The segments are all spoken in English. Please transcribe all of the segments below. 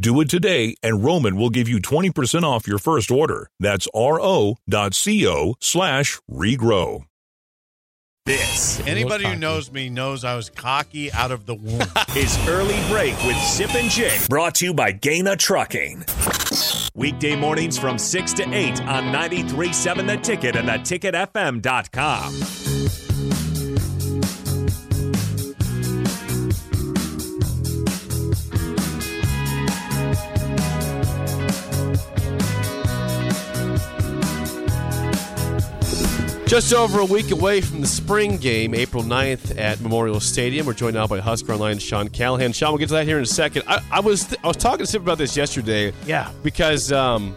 Do it today, and Roman will give you 20% off your first order. That's ro.co slash regrow. This Anybody who knows me knows I was cocky out of the womb. is Early Break with Zip and Jake, brought to you by Gana Trucking. Weekday mornings from 6 to 8 on 93.7 The Ticket and theticketfm.com. Just over a week away from the spring game, April 9th at Memorial Stadium. We're joined now by Husker Online Sean Callahan. Sean, we'll get to that here in a second. I, I was I was talking to Sip about this yesterday. Yeah. Because um,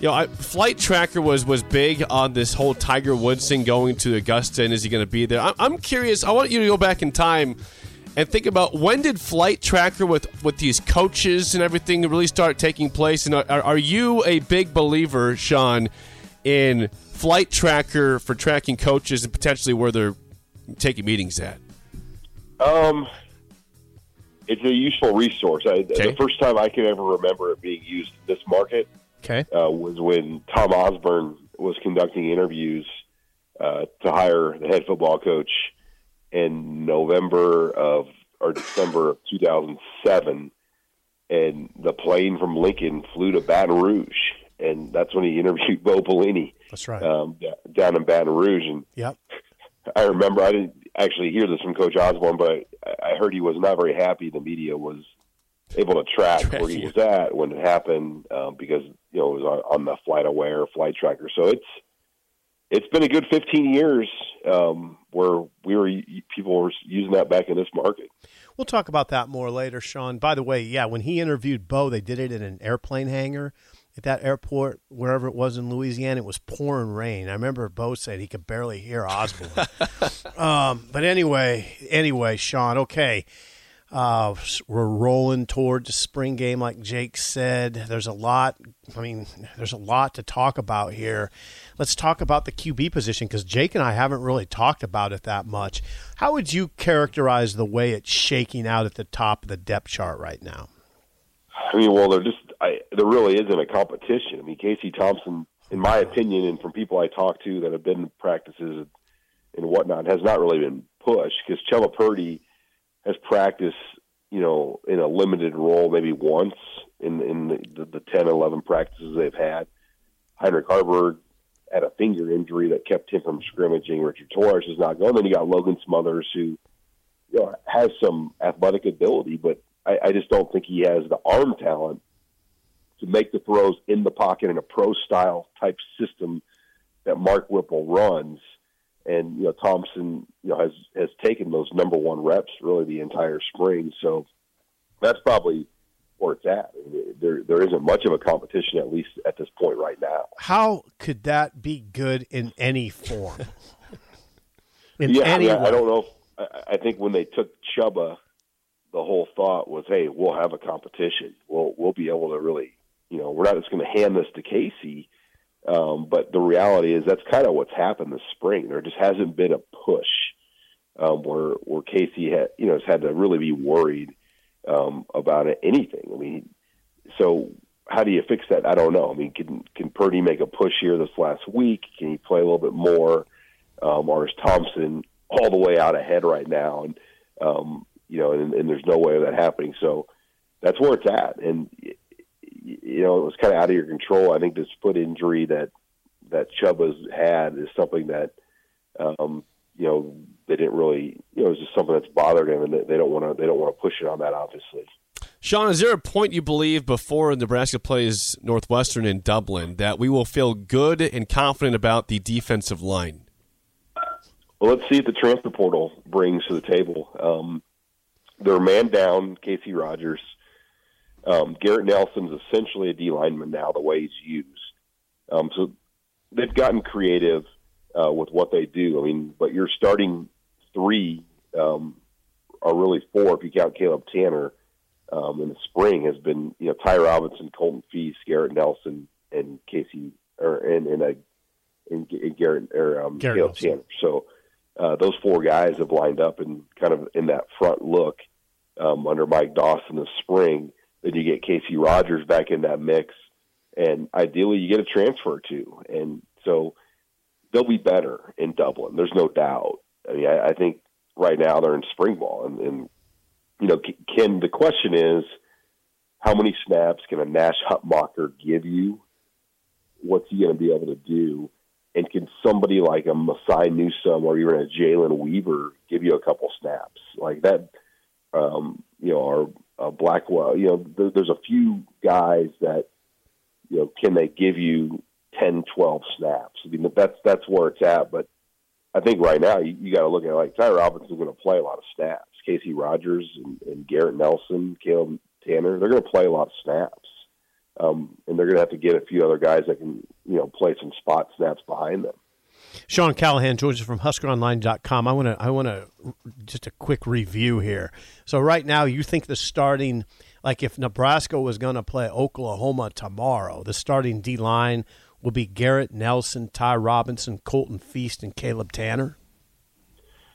you know, I, Flight Tracker was was big on this whole Tiger Woods thing going to Augusta, and is he going to be there? I, I'm curious. I want you to go back in time and think about when did Flight Tracker with with these coaches and everything really start taking place? And are, are you a big believer, Sean, in Flight Tracker for tracking coaches and potentially where they're taking meetings at? Um, it's a useful resource. I, Okay. The first time I can ever remember it being used in this market Okay. uh, was when Tom Osborne was conducting interviews uh, to hire the head football coach in November of or December of 2007, and the plane from Lincoln flew to Baton Rouge, and that's when he interviewed Bo Pelini That's right. um, down in Baton Rouge, and yep. I remember I didn't actually hear this from Coach Osborne, but I, heard he was not very happy the media was able to track, Track where he was at when it happened um, because you know it was on, on the FlightAware flight tracker. So it's it's been a good 15 years um, where we were people were using that back in this market. We'll talk about that more later, Sean. By the way, yeah, when he interviewed Bo, they did it in an airplane hangar at that airport, wherever it was in Louisiana. It was pouring rain. I remember Bo said he could barely hear Osborne. um, but anyway, anyway, Sean, okay. Uh, we're rolling toward the spring game, like Jake said. There's a lot. I mean, there's a lot to talk about here. Let's talk about the QB position because Jake and I haven't really talked about it that much. How would you characterize the way it's shaking out at the top of the depth chart right now? I mean, well, there just I, there really isn't a competition. I mean, Casey Thompson, in my opinion, and from people I talk to that have been in practices and whatnot, has not really been pushed because Chubba Purdy has practiced, you know, in a limited role maybe once in in the, the, the 10, 11 practices they've had. Heinrich Haarberg had a finger injury that kept him from scrimmaging. Richard Torres is not going. Then you got Logan Smothers, who you know has some athletic ability, but I, I just don't think he has the arm talent to make the throws in the pocket in a pro style type system that Mark Whipple runs. And you know Thompson, you know, has has taken those number one reps really the entire spring. So that's probably where it's at. I mean, There there isn't much of a competition at least at this point right now. How could that be good in any form? In yeah, I, mean, I don't know. If, I, I think when they took Chubba, the whole thought was, "Hey, we'll have a competition. We'll we'll be able to really, you know, we're not just going to hand this to Casey." Um, but the reality is that's kind of what's happened this spring. There just hasn't been a push um, where where Casey had, you know, has had to really be worried um, about anything. I mean, so how do you fix that? I don't know. I mean, can can Purdy make a push here this last week? Can he play a little bit more, um, or is Thompson all the way out ahead right now? And um, you know, and, and there's no way of that happening. So that's where it's at. And you know, it was kind of out of your control. I think this foot injury that that Chubba's had is something that um, you know, they didn't really, you know, it was just something that's bothered him, and they, they don't want to they don't want to push it on that, obviously. Sean, is there a point you believe before Nebraska plays Northwestern in Dublin that we will feel good and confident about the defensive line? Well, let's see what the transfer portal brings to the table. Um, they're man down, Casey Rogers. Um, Garrett Nelson's essentially a D lineman now, the way he's used. Um, so they've gotten creative uh, with what they do. I mean, but you're starting three um, are really four if you count Caleb Tanner um, in the spring has been you know Ty Robinson, Colton Feist, Garrett Nelson, and Casey or and and, uh, and, and Garrett or um, Garrett Caleb Nelson. Tanner. So uh, those four guys have lined up and kind of in that front look um, under Mike Dawson this spring. Then you get Casey Rogers back in that mix, and ideally you get a transfer too. And so they'll be better in Dublin. There's no doubt. I mean, I, I think right now they're in spring ball, and, and you know, Ken. the question is how many snaps can a Nash Hutmacher give you? What's he going to be able to do? And can somebody like a Mosai Newsom or even a Jalen Weaver give you a couple snaps like that? Um, you know, or uh, Blackwell. You know, there, there's a few guys that you know can they give you 10, 12 snaps? I mean, that's that's where it's at. But I think right now you, you got to look at like Ty Robinson's going to play a lot of snaps. Casey Rogers and, and Garrett Nelson, Caleb Tanner, they're going to play a lot of snaps, um, and they're going to have to get a few other guys that can you know play some spot snaps behind them. Sean Callahan joins us from HuskerOnline.com. I want to I want to just a quick review here. So right now, you think the starting like if Nebraska was going to play Oklahoma tomorrow, the starting D line will be Garrett Nelson, Ty Robinson, Colton Feist, and Caleb Tanner.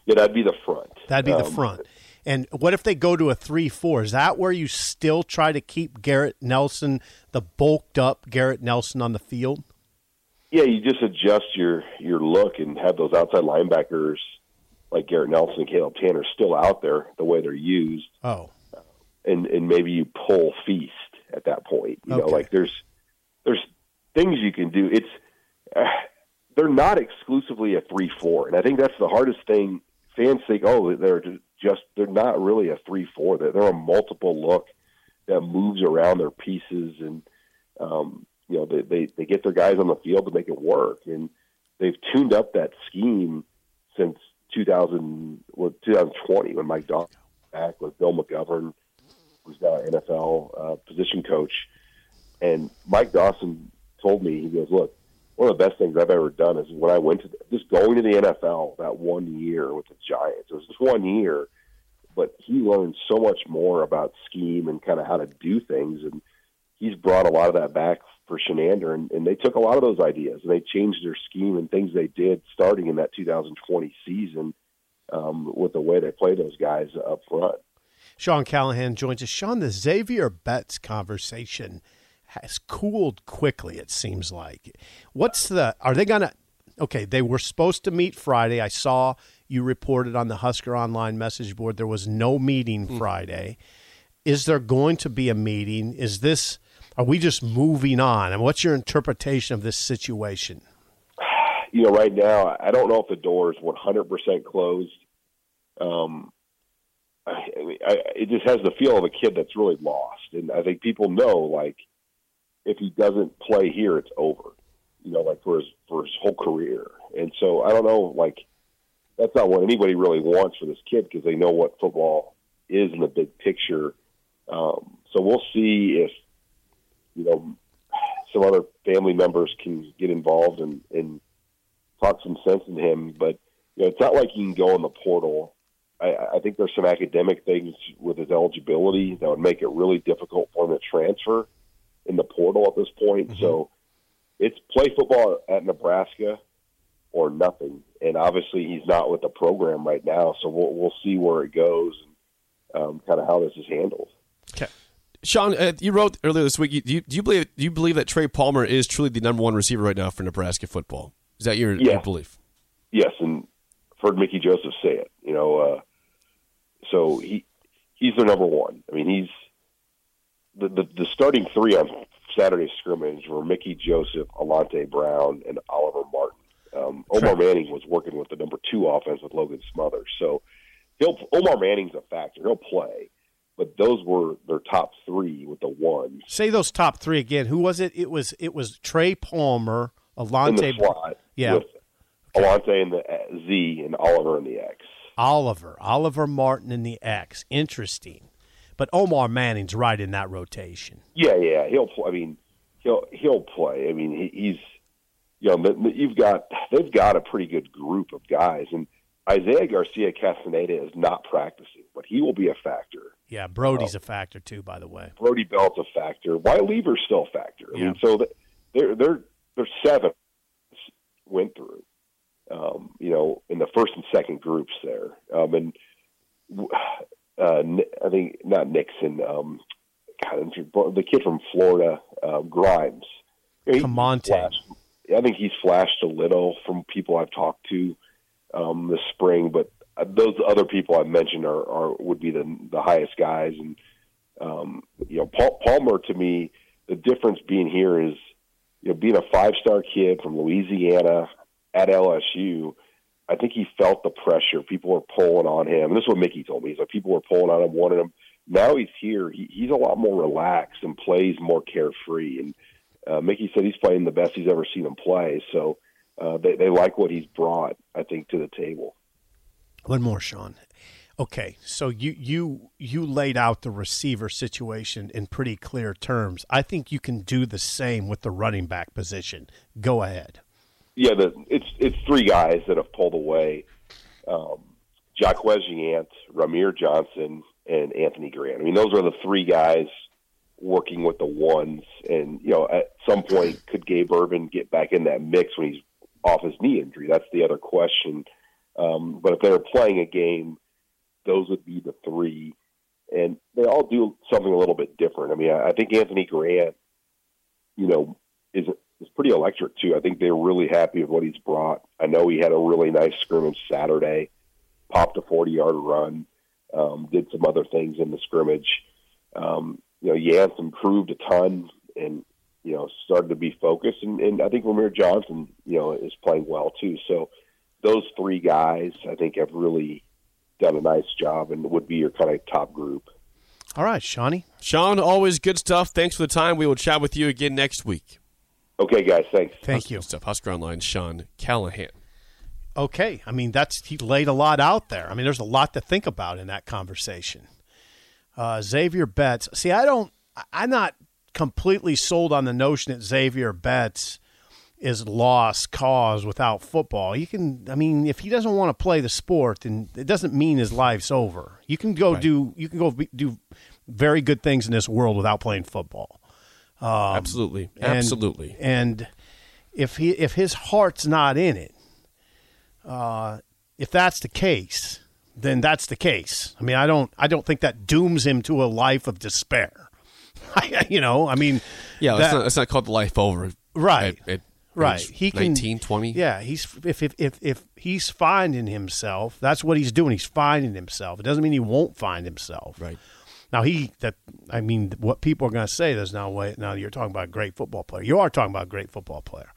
Yeah, that'd be the front. That'd be the Um, front. And what if they go to a three-four? Is that where you still try to keep Garrett Nelson, the bulked up Garrett Nelson, on the field? Yeah, you just adjust your your look and have those outside linebackers like Garrett Nelson and Caleb Tanner still out there the way they're used. Oh, and and maybe you pull Feist at that point. You know, like there's there's things you can do. It's uh, they're not exclusively a three four, and I think that's the hardest thing. Fans think, oh, they're just they're not really a three four. They're, they're a multiple look that moves around their pieces, and um, you know they, they they get their guys on the field to make it work, and they've tuned up that scheme since 2000 well, 2020 when Mike Dawson back with Bill McGovern who's now an NFL uh, position coach. And Mike Dawson told me, he goes, look, one of the best things I've ever done is when I went to the, just going to the NFL that one year with the Giants. It was just one year, but he learned so much more about scheme and kind of how to do things. And he's brought a lot of that back for Chinander. And, and they took a lot of those ideas and they changed their scheme and things they did starting in that 2020 season um, with the way they play those guys up front. Sean Callahan joins us. Sean, the Zavier Betts conversation has cooled quickly, it seems like. What's the, are they going to, okay, they were supposed to meet Friday. I saw you reported on the Husker Online message board there was no meeting Friday. Is there going to be a meeting? Is this, are we just moving on? And what's your interpretation of this situation? you know, right now, I don't know if the door is 100% closed. Um, I, I it just has the feel of a kid that's really lost, and I think people know, like, if he doesn't play here, it's over. You know, like for his for his whole career, and so I don't know, like, that's not what anybody really wants for this kid because they know what football is in the big picture. Um, so we'll see if you know some other family members can get involved and, and talk some sense into him. But you know, it's not like he can go in the portal. I, I think there's some academic things with his eligibility that would make it really difficult for him to transfer in the portal at this point. So it's play football at Nebraska or nothing. And obviously, he's not with the program right now, so we'll we'll see where it goes and um, kind of how this is handled. Sean, uh, you wrote earlier this week. You, do, you, do you believe do you believe that Trey Palmer is truly the number one receiver right now for Nebraska football? Is that your, Yeah. your belief? yes, and I've heard Mickey Joseph say it. You know, uh, so he he's their number one. I mean, he's the, the the starting three on Saturday scrimmage were Mickey Joseph, Alante Brown, and Oliver Martin. Um, Omar Manning was working with the number two offense with Logan Smothers, so he'll Omar Manning's a factor. He'll play, but those were their top three with the one. Say those top three again. Who was it? It was it was Trey Palmer, Alante, slot. Yeah. with Alante in the uh, Z and Oliver in the X. Oliver, Oliver Martin in the X. Interesting, but Omar Manning's right in that rotation. Yeah, yeah, he'll. Play. I mean, he'll he'll play. I mean, he, he's you know you've got they've got a pretty good group of guys, and Isaiah Garcia Castaneda is not practicing, but he will be a factor. Yeah, Brody's a factor too, by the way. Brody Belt's a factor. Why Lever's still a factor. I Yeah. mean, so th- they're they're they're seven went through. Um, you know, in the first and second groups there, um, and uh, I think not Nixon. Um, God, the kid from Florida, uh, Grimes. You know, he- Kamonte. I think he's flashed a little from people I've talked to um, this spring, but uh, those other people I mentioned are, are would be the the highest guys, and um, you know, Paul, Palmer to me, the difference being here is, you know, being a five star kid from Louisiana at LSU. I think he felt the pressure. People were pulling on him. And this is what Mickey told me. He's like, people were pulling on him, wanting him. Now he's here. He, he's a lot more relaxed and plays more carefree. And uh, Mickey said he's playing the best he's ever seen him play. So uh, they, they like what he's brought, I think, to the table. One more, Sean. Okay, so you you you laid out the receiver situation in pretty clear terms. I think you can do the same with the running back position. Go ahead. yeah, the it's it's three guys that have pulled away. Um, Jacquez Yant, Rahmir Johnson, and Anthony Grant. I mean, those are the three guys working with the ones. And you know, at some point, could Gabe Ervin get back in that mix when he's off his knee injury? That's the other question. Um, but if they were playing a game, those would be the three, and they all do something a little bit different. I mean, I, I think Anthony Grant, you know, is is pretty electric too. I think they're really happy with what he's brought. I know he had a really nice scrimmage Saturday, popped a forty yard run, um, did some other things in the scrimmage. Um, you know, Yant's improved a ton and you know started to be focused, and, and I think Rahmir Johnson, you know, is playing well too. So those three guys, I think, have really done a nice job and would be your kind of top group. All right, Shawnee. Sean, always good stuff. Thanks for the time. We will chat with you again next week. Okay, guys, thanks. Thank you. Good stuff. Husker Online, Sean Callahan. Okay, I mean that's he laid a lot out there. I mean, there's a lot to think about in that conversation. Uh, Zavier Betts. See, I don't. I- I'm not completely sold on the notion that Zavier Betts is lost cause without football. You can. I mean, if he doesn't want to play the sport, then it doesn't mean his life's over. You can go do. You can go be, do very good things in this world without playing football. Absolutely. Um, And- Absolutely. And if he if his heart's not in it, uh, if that's the case, then that's the case. I mean, I don't I don't think that dooms him to a life of despair. you know, I mean, yeah, that's, that- not, that's not called the life over. Right. Right. He can 19, 20. Yeah, he's if if if if he's finding himself, that's what he's doing. He's finding himself. It doesn't mean he won't find himself. Right. Now he that I mean what people are going to say there's no way now you're talking about a great football player. You are talking about a great football player.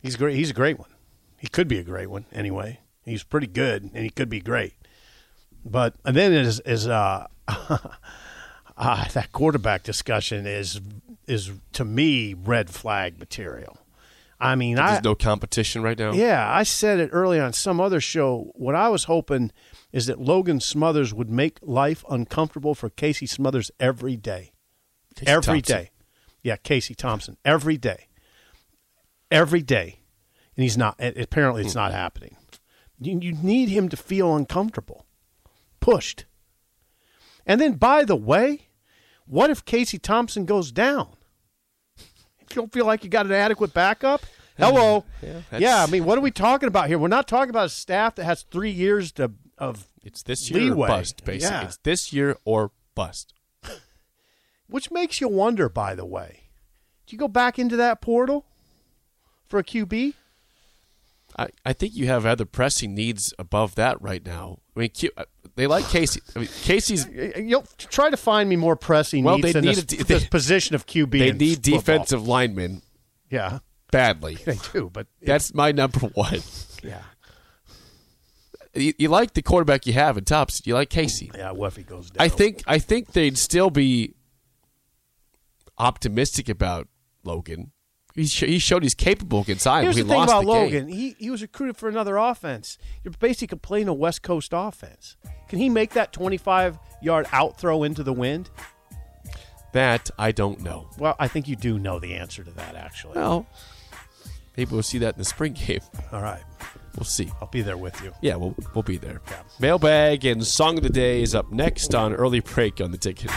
He's great he's a great one. He could be a great one anyway. He's pretty good and he could be great. But and then is is uh, uh that quarterback discussion is is to me red flag material. I mean, I There's no competition right now. yeah, I said it earlier on some other show. What I was hoping is that Logan Smothers would make life uncomfortable for Casey Smothers every day. Casey Every day. Yeah, Casey Thompson. Every day. Every day. And he's not, apparently, it's hmm. not happening. You, you need him to feel uncomfortable, pushed. And then, by the way, what if Casey Thompson goes down? If you don't feel like you got an adequate backup, hello. Mm-hmm. Yeah, Yeah, I mean, what are we talking about here? We're not talking about a staff that has three years to, of, It's this year Leeway. or bust, basically. Yeah. It's this year or bust. which makes you wonder. By the way, do you go back into that portal for a QB? I, I think you have other pressing needs above that right now. I mean, Q, uh, they like Casey. I mean, Casey's You'll try to find me more pressing Well, needs they need this, a- this position of QB. they need football. defensive linemen Yeah, badly. They do, but That's my number one. yeah, You, you like the quarterback you have in Tops. You like Casey. yeah. What if he goes down? I think I think they'd still be optimistic about Logan. He, sh- he showed he's capable against Iowa. Here's he the thing lost about the Logan. Game. He he was recruited for another offense. You're basically playing a West Coast offense. Can he make that 25 yard out throw into the wind? That I don't know. Well, I think you do know the answer to that. Actually, Well, maybe we'll see that in the spring game. all right, We'll see. I'll be there with you. Yeah, we'll we'll be there. Mailbag and song of the day is up next on early break on the ticket.